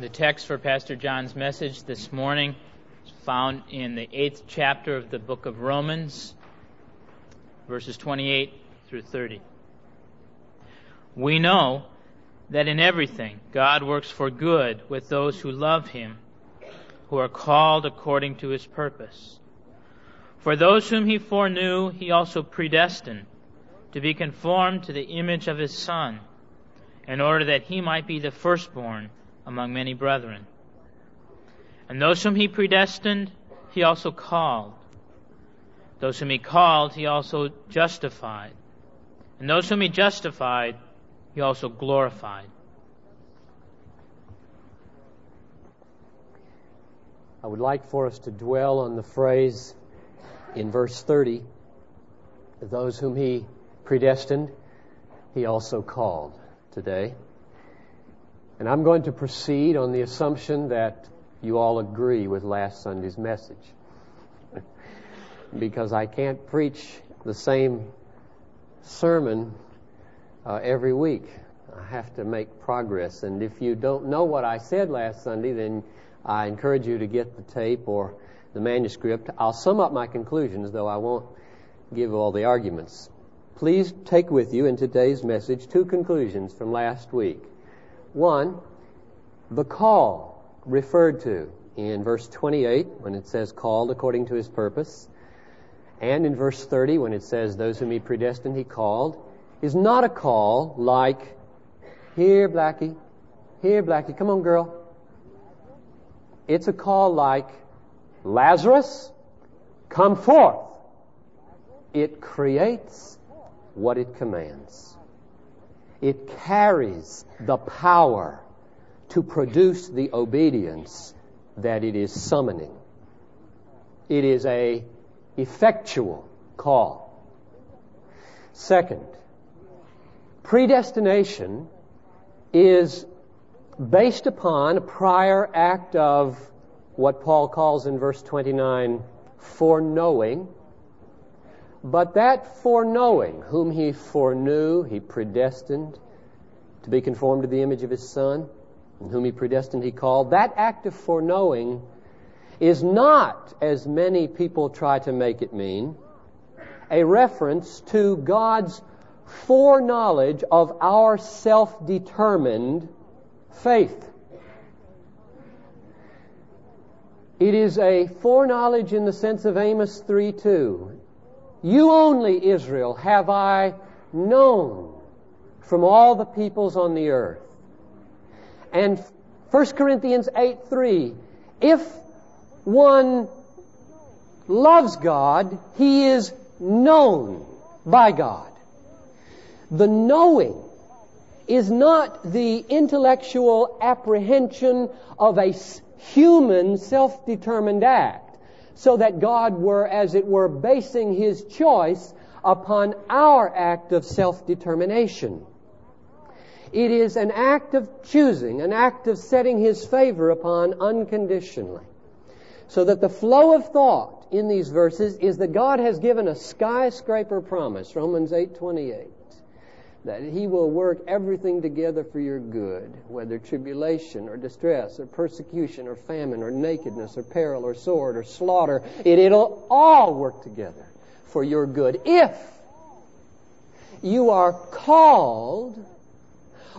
The text for Pastor John's message this morning is found in the eighth chapter of the book of Romans, verses 28 through 30. We know that in everything God works for good with those who love Him, who are called according to His purpose. For those whom He foreknew, He also predestined to be conformed to the image of His Son, in order that He might be the firstborn among many brethren. And those whom he predestined, he also called. Those whom he called, he also justified. And those whom he justified, he also glorified. I would like for us to dwell on the phrase in verse 30 those whom he predestined, he also called today. And I'm going to proceed on the assumption that you all agree with last Sunday's message. because I can't preach the same sermon uh, every week. I have to make progress. And if you don't know what I said last Sunday, then I encourage you to get the tape or the manuscript. I'll sum up my conclusions, though I won't give all the arguments. Please take with you in today's message two conclusions from last week. One, the call referred to in verse 28 when it says called according to his purpose, and in verse 30 when it says those whom he predestined he called, is not a call like, here, Blackie, here, Blackie, come on, girl. It's a call like, Lazarus, come forth. It creates what it commands. It carries the power to produce the obedience that it is summoning. It is a effectual call. Second, predestination is based upon a prior act of what Paul calls in verse 29 foreknowing but that foreknowing, whom he foreknew, he predestined to be conformed to the image of his Son, and whom he predestined, he called. That act of foreknowing is not, as many people try to make it mean, a reference to God's foreknowledge of our self determined faith. It is a foreknowledge in the sense of Amos 3 2. You only, Israel, have I known from all the peoples on the earth. And 1 Corinthians 8 3, if one loves God, he is known by God. The knowing is not the intellectual apprehension of a human self-determined act so that God were, as it were, basing his choice upon our act of self-determination. It is an act of choosing, an act of setting his favor upon unconditionally. So that the flow of thought in these verses is that God has given a skyscraper promise, Romans 8:28 that He will work everything together for your good, whether tribulation or distress or persecution or famine or nakedness or peril or sword or slaughter. It, it'll all work together for your good if you are called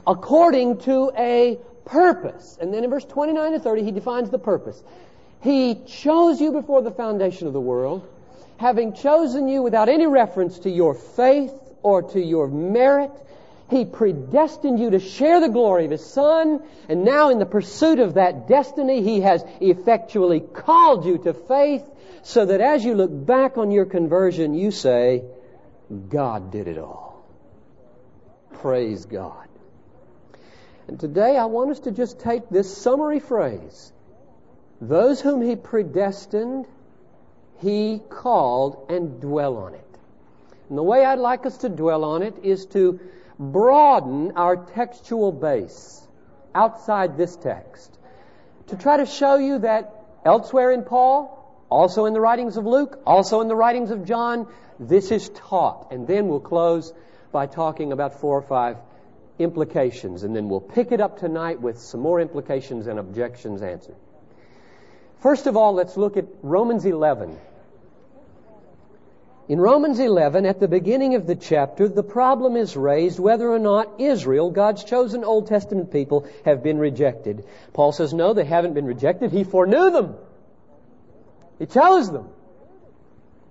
according to a purpose. And then in verse 29 to 30, he defines the purpose. He chose you before the foundation of the world, having chosen you without any reference to your faith or to your merit. He predestined you to share the glory of His Son, and now in the pursuit of that destiny, He has effectually called you to faith, so that as you look back on your conversion, you say, God did it all. Praise God. And today I want us to just take this summary phrase. Those whom He predestined, He called and dwell on it. And the way I'd like us to dwell on it is to broaden our textual base outside this text. To try to show you that elsewhere in Paul, also in the writings of Luke, also in the writings of John, this is taught. And then we'll close by talking about four or five implications, and then we'll pick it up tonight with some more implications and objections answered. First of all, let's look at Romans 11. In Romans 11, at the beginning of the chapter, the problem is raised whether or not Israel, God's chosen Old Testament people, have been rejected. Paul says, no, they haven't been rejected. He foreknew them. He chose them.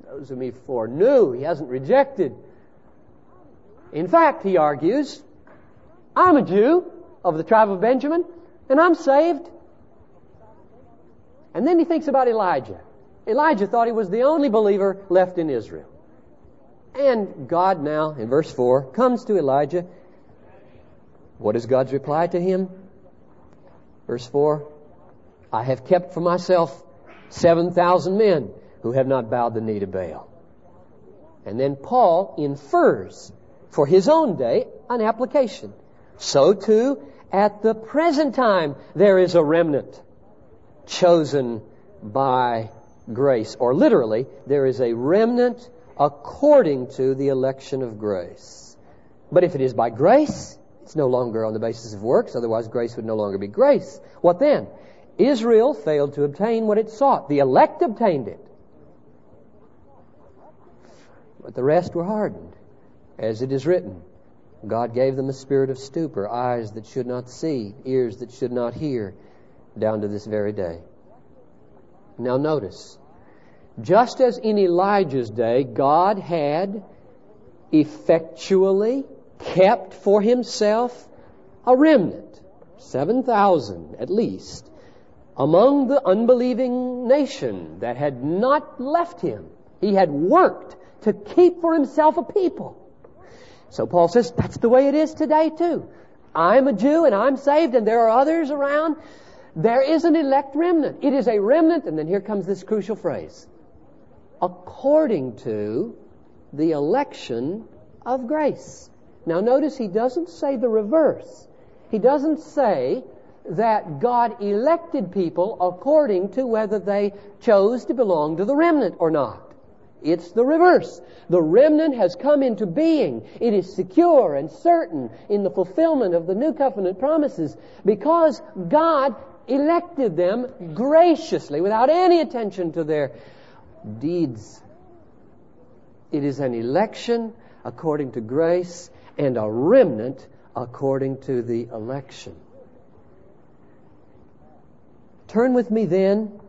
Those whom he foreknew, he hasn't rejected. In fact, he argues, I'm a Jew of the tribe of Benjamin, and I'm saved. And then he thinks about Elijah. Elijah thought he was the only believer left in Israel. And God now, in verse 4, comes to Elijah. What is God's reply to him? Verse 4 I have kept for myself 7,000 men who have not bowed the knee to Baal. And then Paul infers for his own day an application. So too, at the present time, there is a remnant chosen by grace. Or literally, there is a remnant according to the election of grace. But if it is by grace, it's no longer on the basis of works, otherwise grace would no longer be grace. What then? Israel failed to obtain what it sought. The elect obtained it. But the rest were hardened. As it is written, God gave them a spirit of stupor, eyes that should not see, ears that should not hear, down to this very day. Now notice, just as in Elijah's day, God had effectually kept for himself a remnant, 7,000 at least, among the unbelieving nation that had not left him. He had worked to keep for himself a people. So Paul says that's the way it is today too. I'm a Jew and I'm saved and there are others around. There is an elect remnant. It is a remnant, and then here comes this crucial phrase according to the election of grace. Now, notice he doesn't say the reverse. He doesn't say that God elected people according to whether they chose to belong to the remnant or not. It's the reverse. The remnant has come into being. It is secure and certain in the fulfillment of the new covenant promises because God elected them graciously without any attention to their deeds. It is an election according to grace and a remnant according to the election. Turn with me then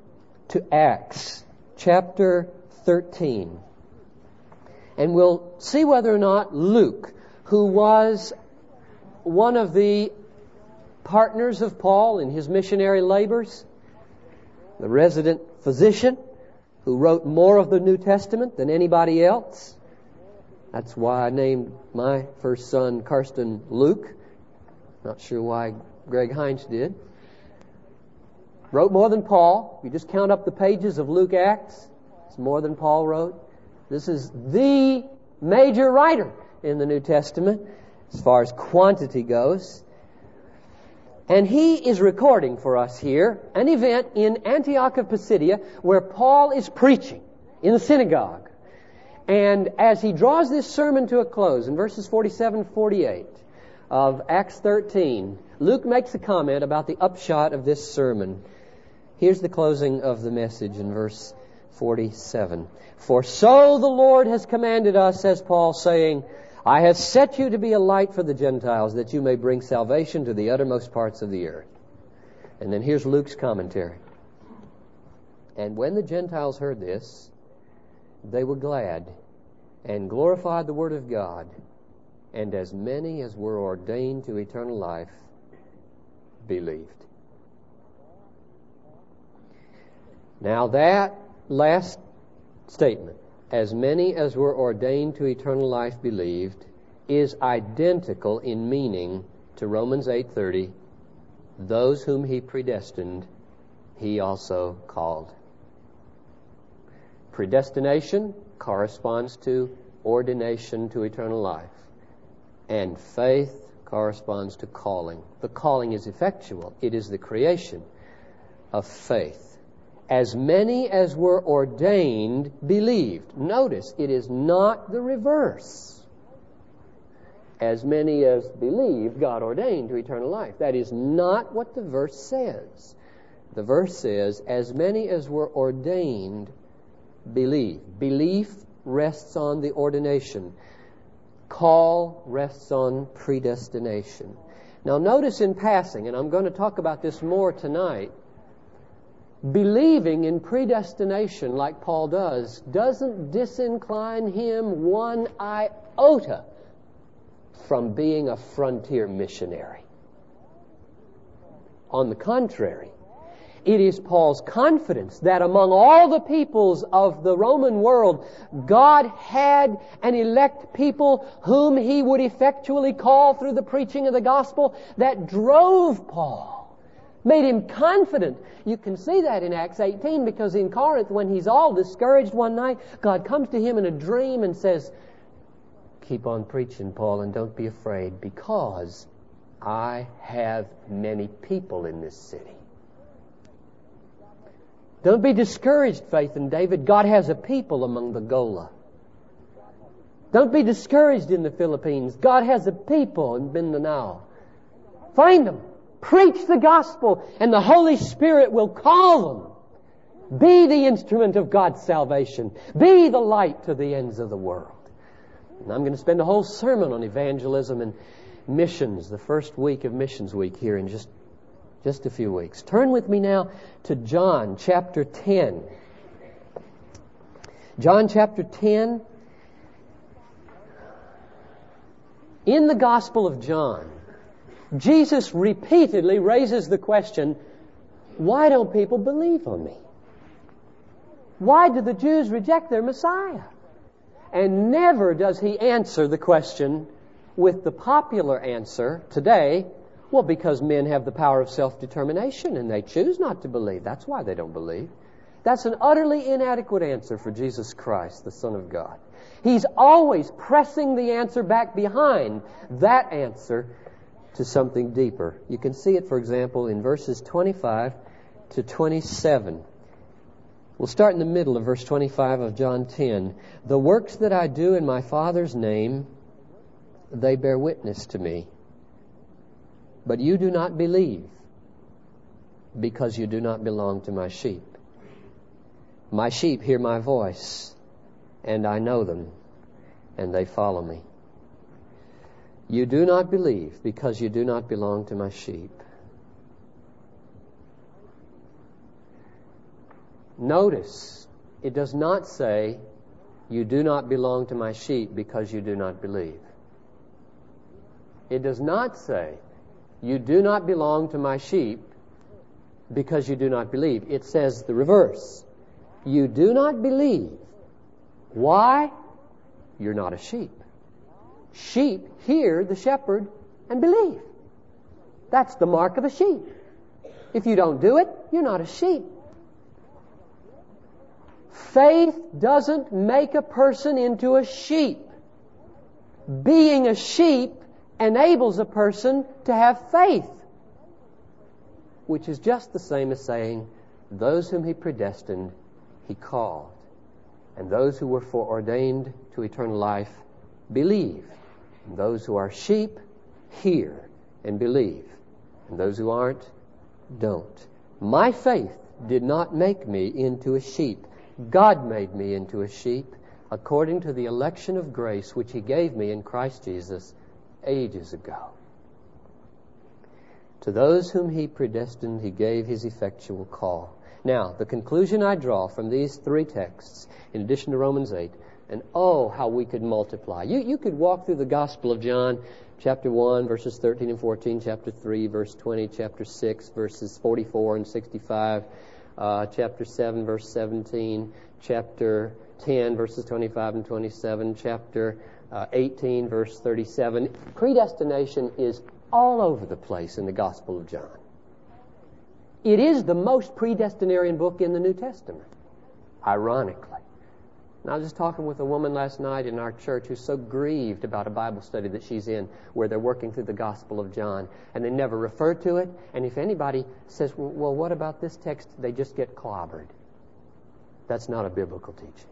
to Acts chapter 13. And we'll see whether or not Luke, who was one of the partners of Paul in his missionary labors, the resident physician, who wrote more of the New Testament than anybody else. That's why I named my first son Karsten Luke. Not sure why Greg Heinz did. Wrote more than Paul. You just count up the pages of Luke Acts. It's more than Paul wrote. This is the major writer in the New Testament as far as quantity goes. And he is recording for us here an event in Antioch of Pisidia where Paul is preaching in the synagogue. And as he draws this sermon to a close in verses 47 48 of Acts 13, Luke makes a comment about the upshot of this sermon. Here's the closing of the message in verse 47. For so the Lord has commanded us, says Paul, saying, I have set you to be a light for the Gentiles, that you may bring salvation to the uttermost parts of the earth. And then here's Luke's commentary. And when the Gentiles heard this, they were glad and glorified the word of God. And as many as were ordained to eternal life believed. Now that last statement as many as were ordained to eternal life believed is identical in meaning to Romans 8:30 those whom he predestined he also called. Predestination corresponds to ordination to eternal life and faith corresponds to calling. The calling is effectual. It is the creation of faith as many as were ordained believed. Notice, it is not the reverse. as many as believed, God ordained to eternal life. That is not what the verse says. The verse says, as many as were ordained believe. Belief rests on the ordination. Call rests on predestination. Now notice in passing, and I'm going to talk about this more tonight, believing in predestination like Paul does doesn't disincline him one iota from being a frontier missionary. On the contrary, it is Paul's confidence that among all the peoples of the Roman world, God had an elect people whom he would effectually call through the preaching of the gospel that drove Paul, made him confident. You can see that in Acts 18 because in Corinth, when he's all discouraged one night, God comes to him in a dream and says, Keep on preaching, Paul, and don't be afraid because I have many people in this city. Don't be discouraged, Faith and David. God has a people among the Gola. Don't be discouraged in the Philippines. God has a people in Mindanao. Find them. Preach the gospel and the Holy Spirit will call them. Be the instrument of God's salvation. Be the light to the ends of the world. And I'm going to spend a whole sermon on evangelism and missions, the first week of Missions Week here in just just a few weeks. Turn with me now to John chapter 10. John chapter 10. In the Gospel of John, Jesus repeatedly raises the question, why don't people believe on me? Why do the Jews reject their Messiah? And never does he answer the question with the popular answer today, well, because men have the power of self determination and they choose not to believe. That's why they don't believe. That's an utterly inadequate answer for Jesus Christ, the Son of God. He's always pressing the answer back behind that answer to something deeper. You can see it, for example, in verses 25 to 27. We'll start in the middle of verse 25 of John 10. The works that I do in my Father's name, they bear witness to me. But you do not believe because you do not belong to my sheep. My sheep hear my voice, and I know them, and they follow me. You do not believe because you do not belong to my sheep. Notice, it does not say, You do not belong to my sheep because you do not believe. It does not say, you do not belong to my sheep because you do not believe. It says the reverse. You do not believe. Why? You're not a sheep. Sheep hear the shepherd and believe. That's the mark of a sheep. If you don't do it, you're not a sheep. Faith doesn't make a person into a sheep. Being a sheep enables a person to have faith, which is just the same as saying, Those whom he predestined, he called. And those who were foreordained to eternal life, believe. Those who are sheep, hear and believe. And those who aren't, don't. My faith did not make me into a sheep. God made me into a sheep according to the election of grace which He gave me in Christ Jesus ages ago. To those whom he predestined, he gave his effectual call. Now, the conclusion I draw from these three texts, in addition to Romans 8, and oh, how we could multiply. You, you could walk through the Gospel of John, chapter 1, verses 13 and 14, chapter 3, verse 20, chapter 6, verses 44 and 65, uh, chapter 7, verse 17, chapter 10, verses 25 and 27, chapter uh, 18, verse 37. Predestination is all over the place in the Gospel of John. It is the most predestinarian book in the New Testament, ironically. And I was just talking with a woman last night in our church who's so grieved about a Bible study that she's in where they're working through the Gospel of John and they never refer to it. And if anybody says, well, what about this text? They just get clobbered. That's not a biblical teaching.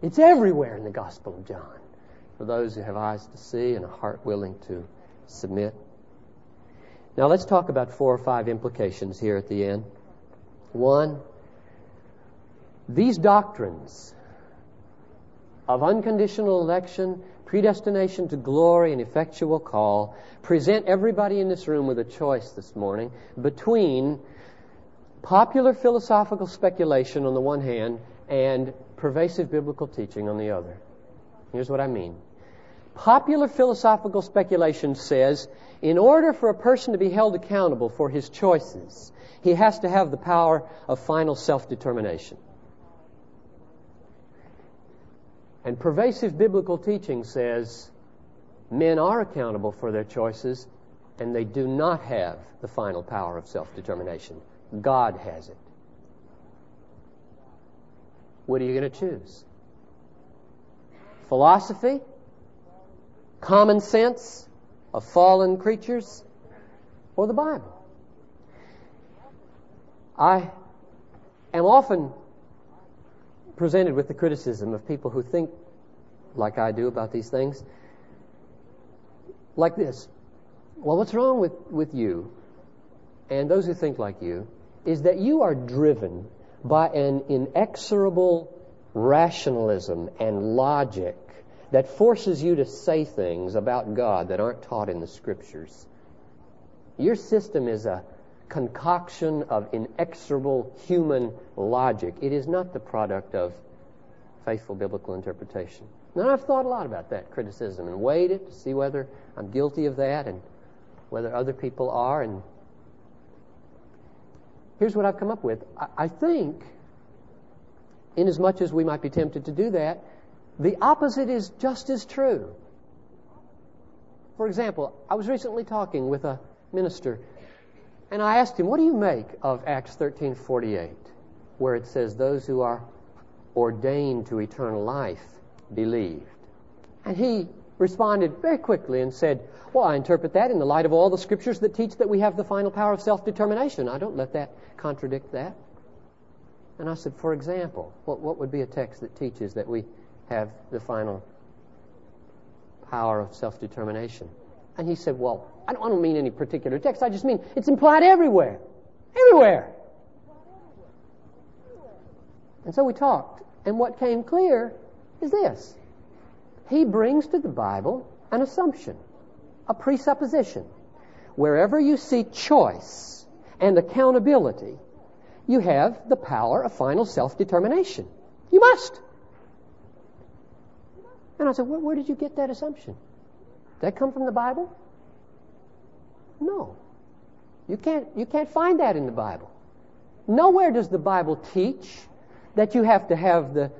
It's everywhere in the Gospel of John. for those who have eyes to see and a heart willing to submit. Now let's talk about four or five implications here at the end. One, these doctrines of unconditional election, predestination to glory, and effectual call present everybody in this room with a choice this morning between popular philosophical speculation on the one hand and pervasive biblical teaching on the other. Here's what I mean. Popular philosophical speculation says in order for a person to be held accountable for his choices, he has to have the power of final self determination. And pervasive biblical teaching says men are accountable for their choices and they do not have the final power of self determination. God has it. What are you going to choose? Philosophy? Common sense of fallen creatures? Or the Bible? I am often presented with the criticism of people who think like I do about these things. Like this. Well, what's wrong with, with you and those who think like you is that you are driven by an inexorable rationalism and logic that forces you to say things about God that aren't taught in the Scriptures. Your system is a concoction of inexorable human logic. It is not the product of faithful biblical interpretation. Now, I've thought a lot about that criticism and weighed it to see whether I'm guilty of that and whether other people are. And here's what I've come up with. I think, inasmuch as we might be tempted to do that, the opposite is just as true. For example, I was recently talking with a minister and I asked him, What do you make of Acts 13:48, where it says, Those who are ordained to eternal life believed? And he responded very quickly and said, Well, I interpret that in the light of all the scriptures that teach that we have the final power of self determination. I don't let that contradict that. And I said, For example, what, what would be a text that teaches that we have the final power of self determination? And he said, Well, I don't, I don't mean any particular text. I just mean it's implied everywhere. Everywhere. And so we talked. And what came clear is this He brings to the Bible an assumption, a presupposition. Wherever you see choice and accountability, you have the power of final self determination. You must. And I said, where, where did you get that assumption? Did that come from the Bible? No. You can't, you can't find that in the Bible. Nowhere does the Bible teach that you have to have the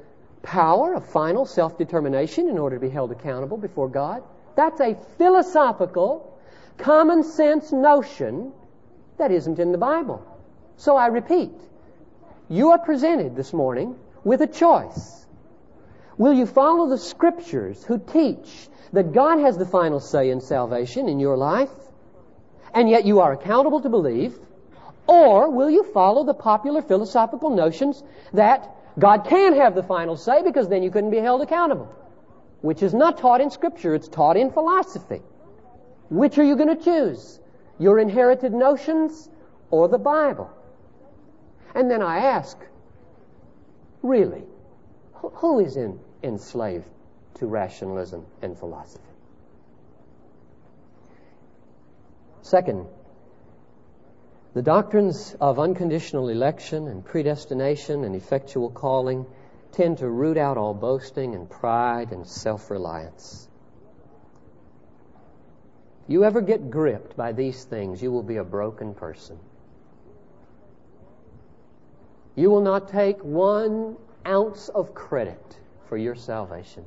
power of final self determination in order to be held accountable before God. That's a philosophical, common sense notion that isn't in the Bible. So I repeat, you are presented this morning with a choice. Will you follow the scriptures who teach that God has the final say in salvation in your life? And yet you are accountable to believe? Or will you follow the popular philosophical notions that God can have the final say because then you couldn't be held accountable? Which is not taught in Scripture, it's taught in philosophy. Which are you going to choose? Your inherited notions or the Bible? And then I ask, really, who is in, enslaved to rationalism and philosophy? Second, the doctrines of unconditional election and predestination and effectual calling tend to root out all boasting and pride and self reliance. You ever get gripped by these things, you will be a broken person. You will not take one ounce of credit for your salvation.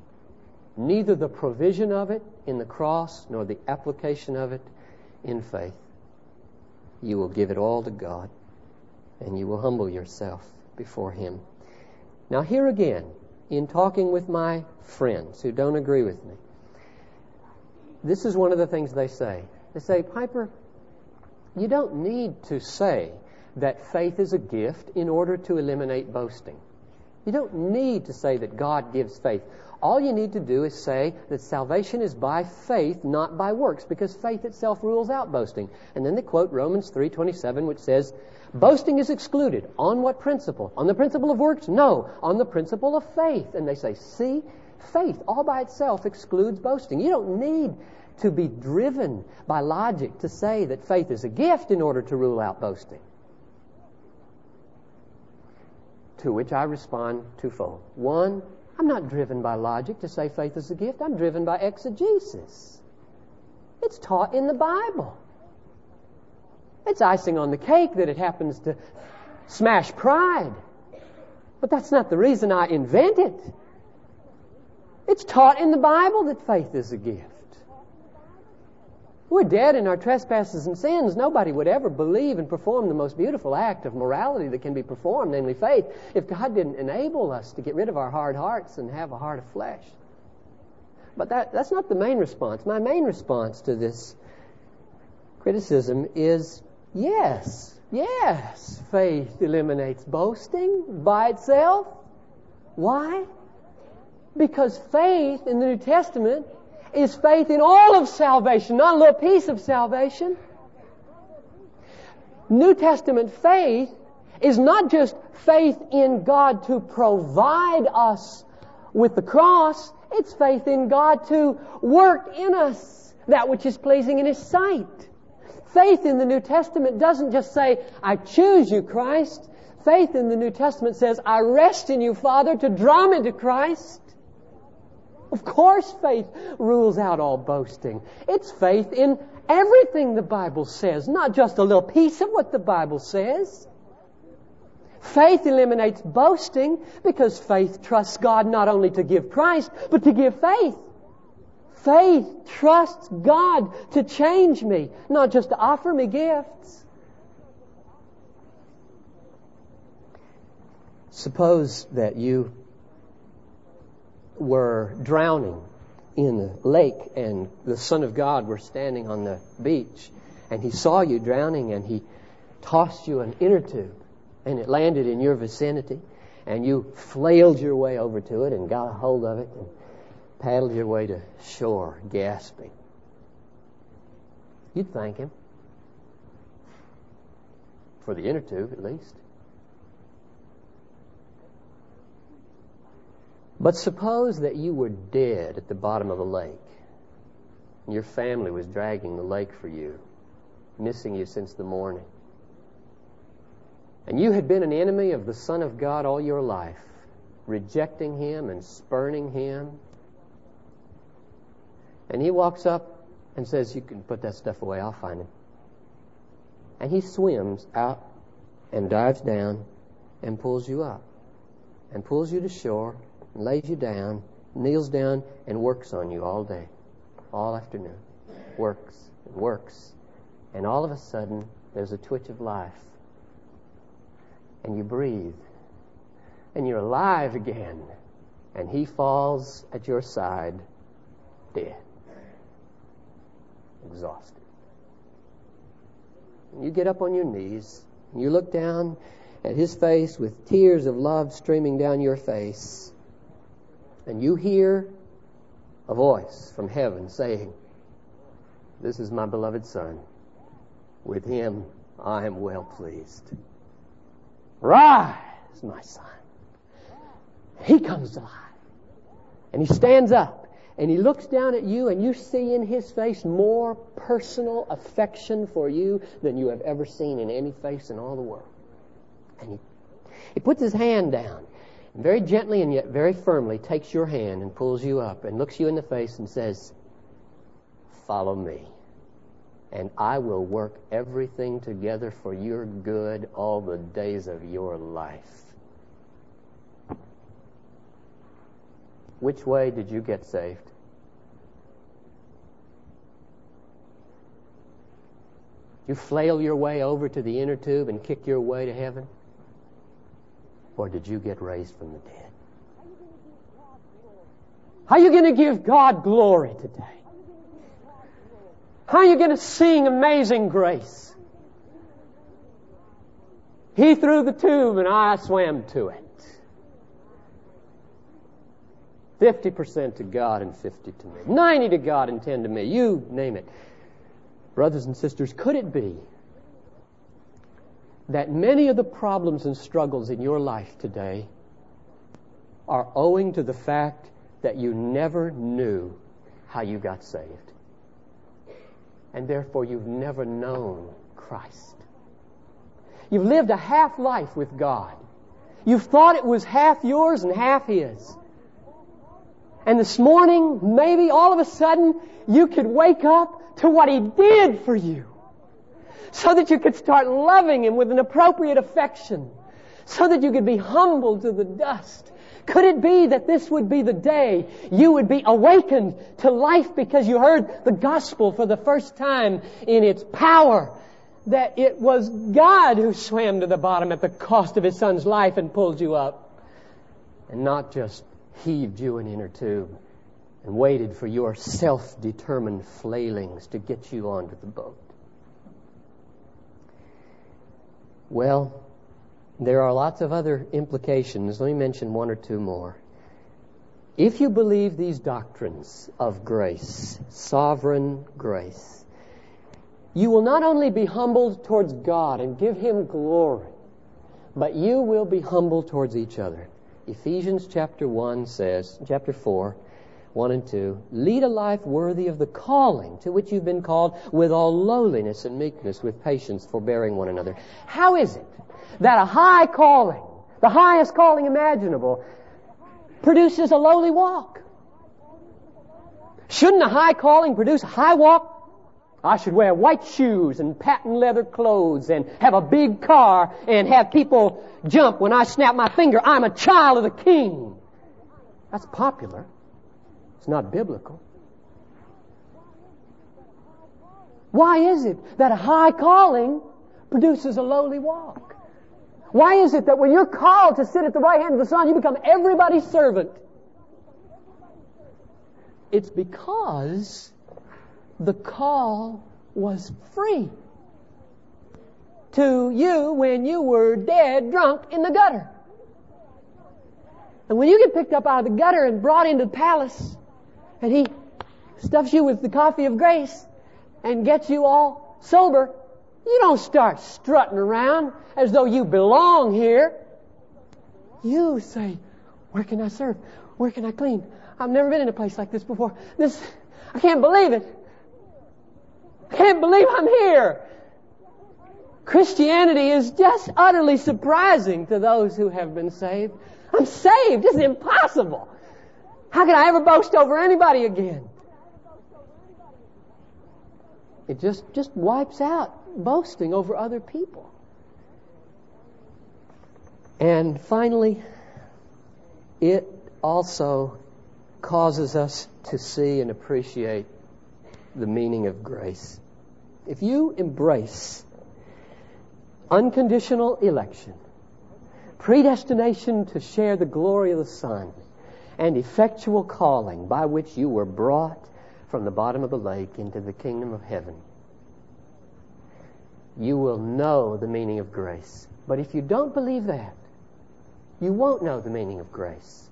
Neither the provision of it in the cross nor the application of it in faith, you will give it all to God and you will humble yourself before Him. Now, here again, in talking with my friends who don't agree with me, this is one of the things they say. They say, Piper, you don't need to say that faith is a gift in order to eliminate boasting. You don't need to say that God gives faith. All you need to do is say that salvation is by faith, not by works, because faith itself rules out boasting. And then they quote Romans 3:27 which says, "Boasting is excluded. On what principle? On the principle of works? No, on the principle of faith." And they say, "See, faith all by itself excludes boasting. You don't need to be driven by logic to say that faith is a gift in order to rule out boasting." To which I respond twofold. One, I'm not driven by logic to say faith is a gift. I'm driven by exegesis. It's taught in the Bible. It's icing on the cake that it happens to smash pride. But that's not the reason I invent it. It's taught in the Bible that faith is a gift. We're dead in our trespasses and sins. Nobody would ever believe and perform the most beautiful act of morality that can be performed, namely faith, if God didn't enable us to get rid of our hard hearts and have a heart of flesh. But that, that's not the main response. My main response to this criticism is yes, yes, faith eliminates boasting by itself. Why? Because faith in the New Testament is faith in all of salvation, not a little piece of salvation. New Testament faith is not just faith in God to provide us with the cross, it's faith in God to work in us that which is pleasing in His sight. Faith in the New Testament doesn't just say, I choose you, Christ. Faith in the New Testament says, I rest in you, Father, to draw me to Christ. Of course, faith rules out all boasting. It's faith in everything the Bible says, not just a little piece of what the Bible says. Faith eliminates boasting because faith trusts God not only to give Christ, but to give faith. Faith trusts God to change me, not just to offer me gifts. Suppose that you were drowning in the lake and the Son of God were standing on the beach and he saw you drowning and he tossed you an inner tube and it landed in your vicinity and you flailed your way over to it and got a hold of it and paddled your way to shore gasping. You'd thank him. For the inner tube, at least. But suppose that you were dead at the bottom of a lake. And your family was dragging the lake for you, missing you since the morning. And you had been an enemy of the Son of God all your life, rejecting Him and spurning Him. And He walks up and says, You can put that stuff away, I'll find Him. And He swims out and dives down and pulls you up and pulls you to shore lays you down, kneels down, and works on you all day, all afternoon. Works and works. And all of a sudden, there's a twitch of life. And you breathe. And you're alive again. And he falls at your side, dead, exhausted. And you get up on your knees. And you look down at his face with tears of love streaming down your face and you hear a voice from heaven saying, This is my beloved Son. With him I am well pleased. Rise, my son. He comes alive. And he stands up and he looks down at you and you see in his face more personal affection for you than you have ever seen in any face in all the world. And he, he puts his hand down very gently and yet very firmly takes your hand and pulls you up and looks you in the face and says, Follow me, and I will work everything together for your good all the days of your life. Which way did you get saved? You flail your way over to the inner tube and kick your way to heaven? Or did you get raised from the dead? How are you going to give God glory today? How are you going to sing Amazing Grace? He threw the tube and I swam to it. 50% to God and 50 to me. 90 to God and 10 to me. You name it. Brothers and sisters, could it be that many of the problems and struggles in your life today are owing to the fact that you never knew how you got saved? And therefore you've never known Christ. You've lived a half life with God. You've thought it was half yours and half His. And this morning, maybe all of a sudden, you could wake up to what He did for you. So that you could start loving Him with an appropriate affection. So that you could be humbled to the dust. Could it be that this would be the day you would be awakened to life because you heard the gospel for the first time in its power? That it was God who swam to the bottom at the cost of His Son's life and pulled you up. And not just heaved you an inner tube and waited for your self determined flailings to get you onto the boat. Well, there are lots of other implications. Let me mention one or two more. If you believe these doctrines of grace, sovereign grace, you will not only be humbled towards God and give Him glory, but you will be humbled towards each other. Ephesians chapter 1 says, chapter 4, 1 and 2, lead a life worthy of the calling to which you've been called with all lowliness and meekness, with patience, forbearing one another. How is it that a high calling, the highest calling imaginable, produces a lowly walk? Shouldn't a high calling produce a high walk? I should wear white shoes and patent leather clothes and have a big car and have people jump when I snap my finger. I'm a child of the king. That's popular. It's not biblical. Why is it that a high calling produces a lowly walk? Why is it that when you're called to sit at the right hand of the Son, you become everybody's servant? It's because the call was free to you when you were dead drunk in the gutter. And when you get picked up out of the gutter and brought into the palace, stuffs you with the coffee of grace and gets you all sober, you don't start strutting around as though you belong here. You say, where can I serve? Where can I clean? I've never been in a place like this before. This, I can't believe it. I can't believe I'm here. Christianity is just utterly surprising to those who have been saved. I'm saved. This is impossible. How can I ever boast over anybody again? It just, just wipes out boasting over other people. And finally, it also causes us to see and appreciate the meaning of grace. If you embrace unconditional election, predestination to share the glory of the Son, and effectual calling by which you were brought from the bottom of the lake into the kingdom of heaven, you will know the meaning of grace. But if you don't believe that, you won't know the meaning of grace.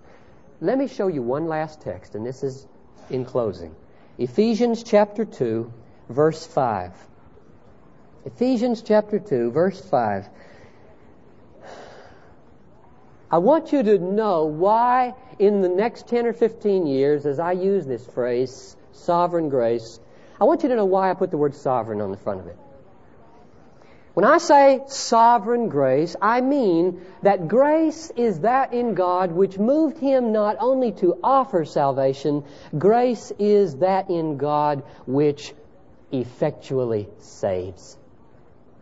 Let me show you one last text, and this is in closing. Ephesians chapter 2, verse 5. Ephesians chapter 2, verse 5. I want you to know why in the next 10 or 15 years, as I use this phrase, sovereign grace, I want you to know why I put the word sovereign on the front of it. When I say sovereign grace, I mean that grace is that in God which moved Him not only to offer salvation, grace is that in God which effectually saves.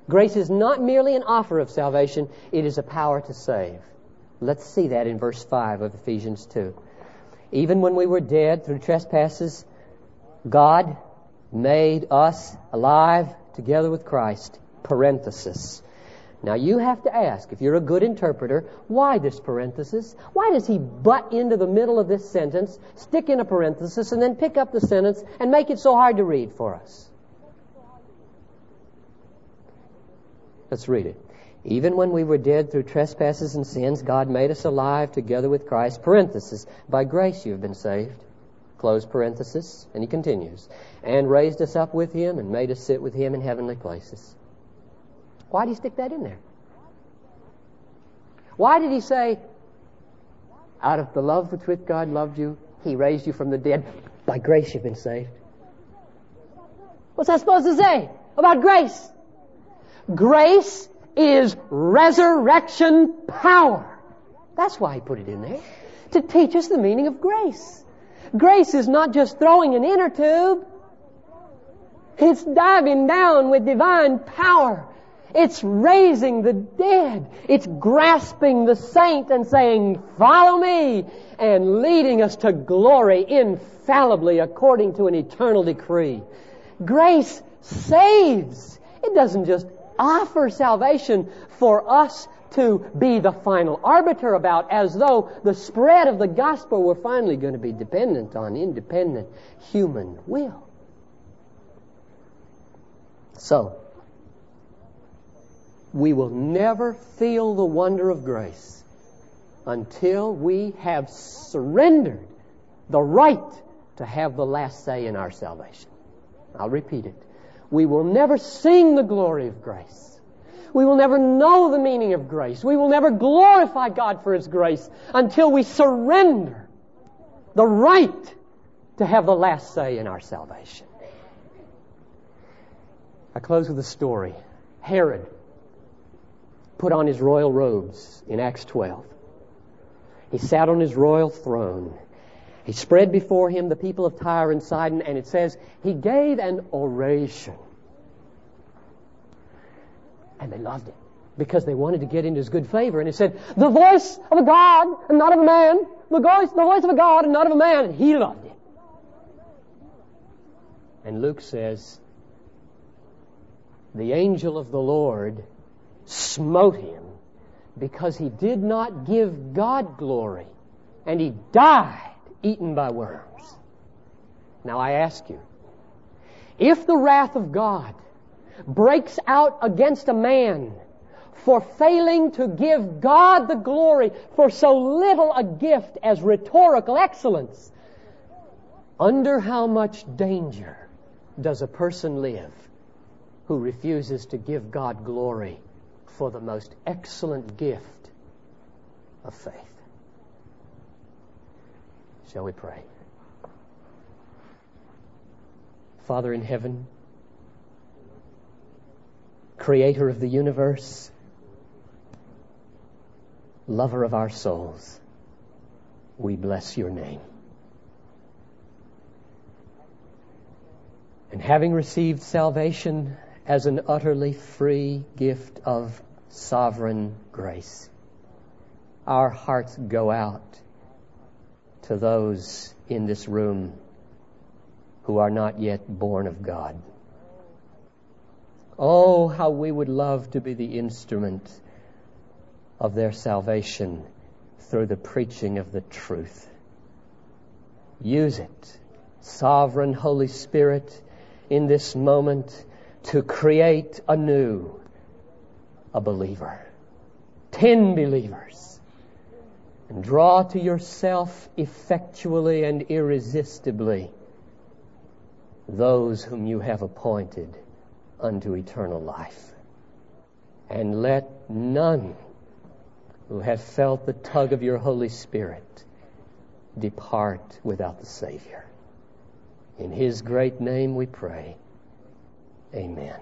Grace is not merely an offer of salvation, it is a power to save. Let's see that in verse 5 of Ephesians 2. Even when we were dead through trespasses, God made us alive together with Christ parenthesis. Now you have to ask, if you're a good interpreter, why this parenthesis? Why does he butt into the middle of this sentence, stick in a parenthesis, and then pick up the sentence and make it so hard to read for us? Let's read it. Even when we were dead through trespasses and sins, God made us alive together with Christ. Parenthesis. By grace you have been saved. Close parenthesis. And he continues. And raised us up with him and made us sit with him in heavenly places. Why did he stick that in there? Why did he say, out of the love with which God loved you, he raised you from the dead? By grace you've been saved. What's that supposed to say about grace? Grace is resurrection power. That's why he put it in there. To teach us the meaning of grace. Grace is not just throwing an inner tube. It's diving down with divine power. It's raising the dead. It's grasping the saint and saying, follow me, and leading us to glory infallibly according to an eternal decree. Grace saves. It doesn't just offer salvation for us to be the final arbiter about as though the spread of the gospel were finally going to be dependent on independent human will. So, we will never feel the wonder of grace until we have surrendered the right to have the last say in our salvation. I'll repeat it. We will never sing the glory of grace. We will never know the meaning of grace. We will never glorify God for His grace until we surrender the right to have the last say in our salvation. I close with a story. Herod put on his royal robes in Acts 12. He sat on his royal throne. He spread before him the people of Tyre and Sidon, and it says he gave an oration. And they loved it because they wanted to get into his good favor. And he said, The voice of a God and not of a man. The voice, the voice of a God and not of a man. And he loved it. And Luke says, The angel of the Lord smote him because he did not give God glory. And he died eaten by worms. Now I ask you, if the wrath of God breaks out against a man for failing to give God the glory for so little a gift as rhetorical excellence, under how much danger does a person live who refuses to give God glory for the most excellent gift of faith? Shall we pray? Father in heaven, creator of the universe, lover of our souls, we bless your name. And having received salvation as an utterly free gift of sovereign grace, our hearts go out to those in this room who are not yet born of God. Oh, how we would love to be the instrument of their salvation through the preaching of the truth. Use it, sovereign Holy Spirit, in this moment to create anew a believer. Ten believers. And draw to yourself effectually and irresistibly those whom you have appointed unto eternal life. And let none who have felt the tug of your Holy Spirit depart without the Savior. In His great name we pray. Amen.